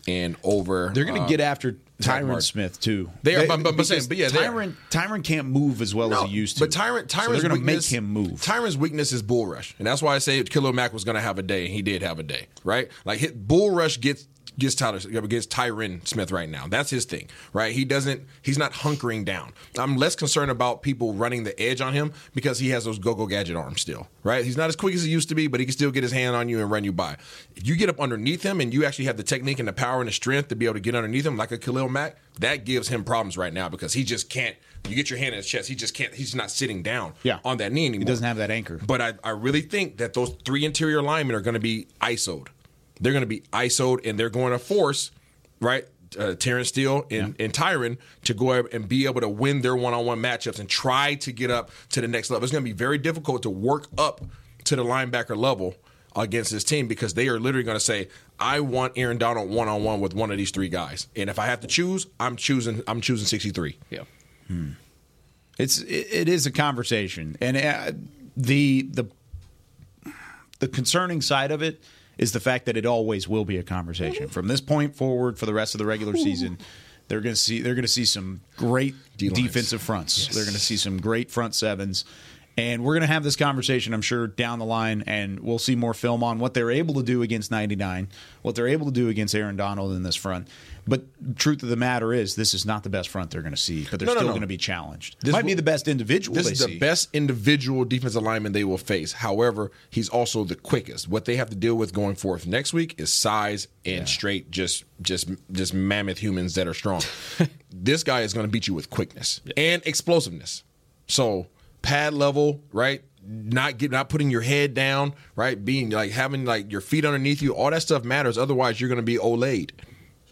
and over. They're going to uh, get after Tyron Smith too. They are, but, but, but, saying, but yeah. Tyron Tyron can't move as well as he used to. But Tyron, Tyron's so they're going to make him move. Tyron's weakness is bull rush, and that's why I say Khalil Mack was going to have a day, and he did have a day, right? Like hit, bull rush gets gets Tyler gets Tyron Smith right now. That's his thing, right? He doesn't. He's not hunkering down. I'm less concerned about people running the edge on him because he has those go go gadget arms still, right? He's not as quick as he used to be, but he can still get his hand on you and run you by. If you get up underneath him and you actually have the technique and the power and the strength to be able to get underneath him, like a Khalil Mack, that gives him problems right now because he just can't. You get your hand in his chest, he just can't. He's not sitting down Yeah. on that knee anymore. He doesn't have that anchor. But I, I really think that those three interior linemen are going to be ISO'd. They're going to be ISO'd and they're going to force, right, uh, Terence Steele and, and Tyron to go up and be able to win their one on one matchups and try to get up to the next level. It's going to be very difficult to work up to the linebacker level against this team because they are literally going to say, I want Aaron Donald one on one with one of these three guys. And if I have to choose, I'm choosing I'm choosing 63. Yeah. It's it, it is a conversation, and uh, the the the concerning side of it is the fact that it always will be a conversation from this point forward for the rest of the regular season. They're going to see they're going to see some great D-lines. defensive fronts. They're going to see some great front sevens. And we're going to have this conversation, I'm sure, down the line, and we'll see more film on what they're able to do against 99, what they're able to do against Aaron Donald in this front. But truth of the matter is, this is not the best front they're going to see, but they're No, no, still no. going to be challenged. This Might will- be the best individual This they is see. the best individual defensive lineman they will face. However, he's also the quickest. What they have to deal with going forth next week is size and straight, just just just mammoth humans that are strong. this guy is going to beat you with quickness and explosiveness. So pad level, right? Not get not putting your head down, right? Being like having like your feet underneath you, all that stuff matters. Otherwise, you're going to be olayed.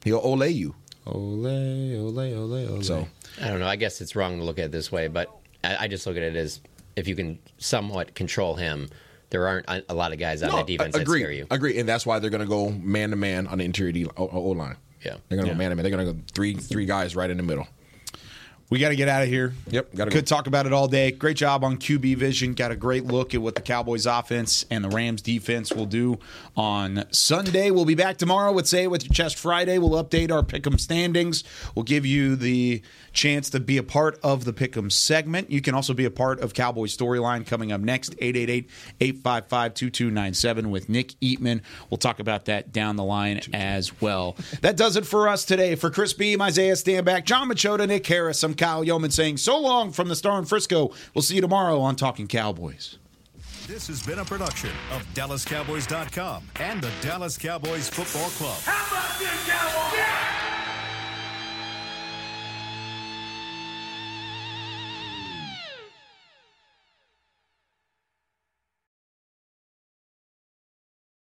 He'll olay you. Ole, ole, ole, ole. So I don't know. I guess it's wrong to look at it this way, but I, I just look at it as if you can somewhat control him, there aren't a, a lot of guys on No, that defense that scare you. Agree, and that's why they're going to go man to man on the interior D O, o line. Yeah, they're going to Yeah. go man to man. They're going to go three three guys right in the middle. We got to get out of here. Yep, gotta Could go. talk about it all day. Great job on QB Vision. Got a great look at what the Cowboys offense and the Rams defense will do on Sunday. We'll be back tomorrow with Say It With Your Chest Friday. We'll update our Pick'em standings. We'll give you the chance to be a part of the Pick'em segment. You can also be a part of Cowboys Storyline coming up next, 888-855-2297 with Nick Eatman. We'll talk about that down the line as well. That does it for us today. For Chris Beam, Isaiah Stanback, John Machota, Nick Harris, I'm Kyle Youmans saying so long from the Star in Frisco. We'll see you tomorrow on Talking Cowboys. This has been a production of DallasCowboys.com and the Dallas Cowboys Football Club. How about this, Cowboys? Yeah!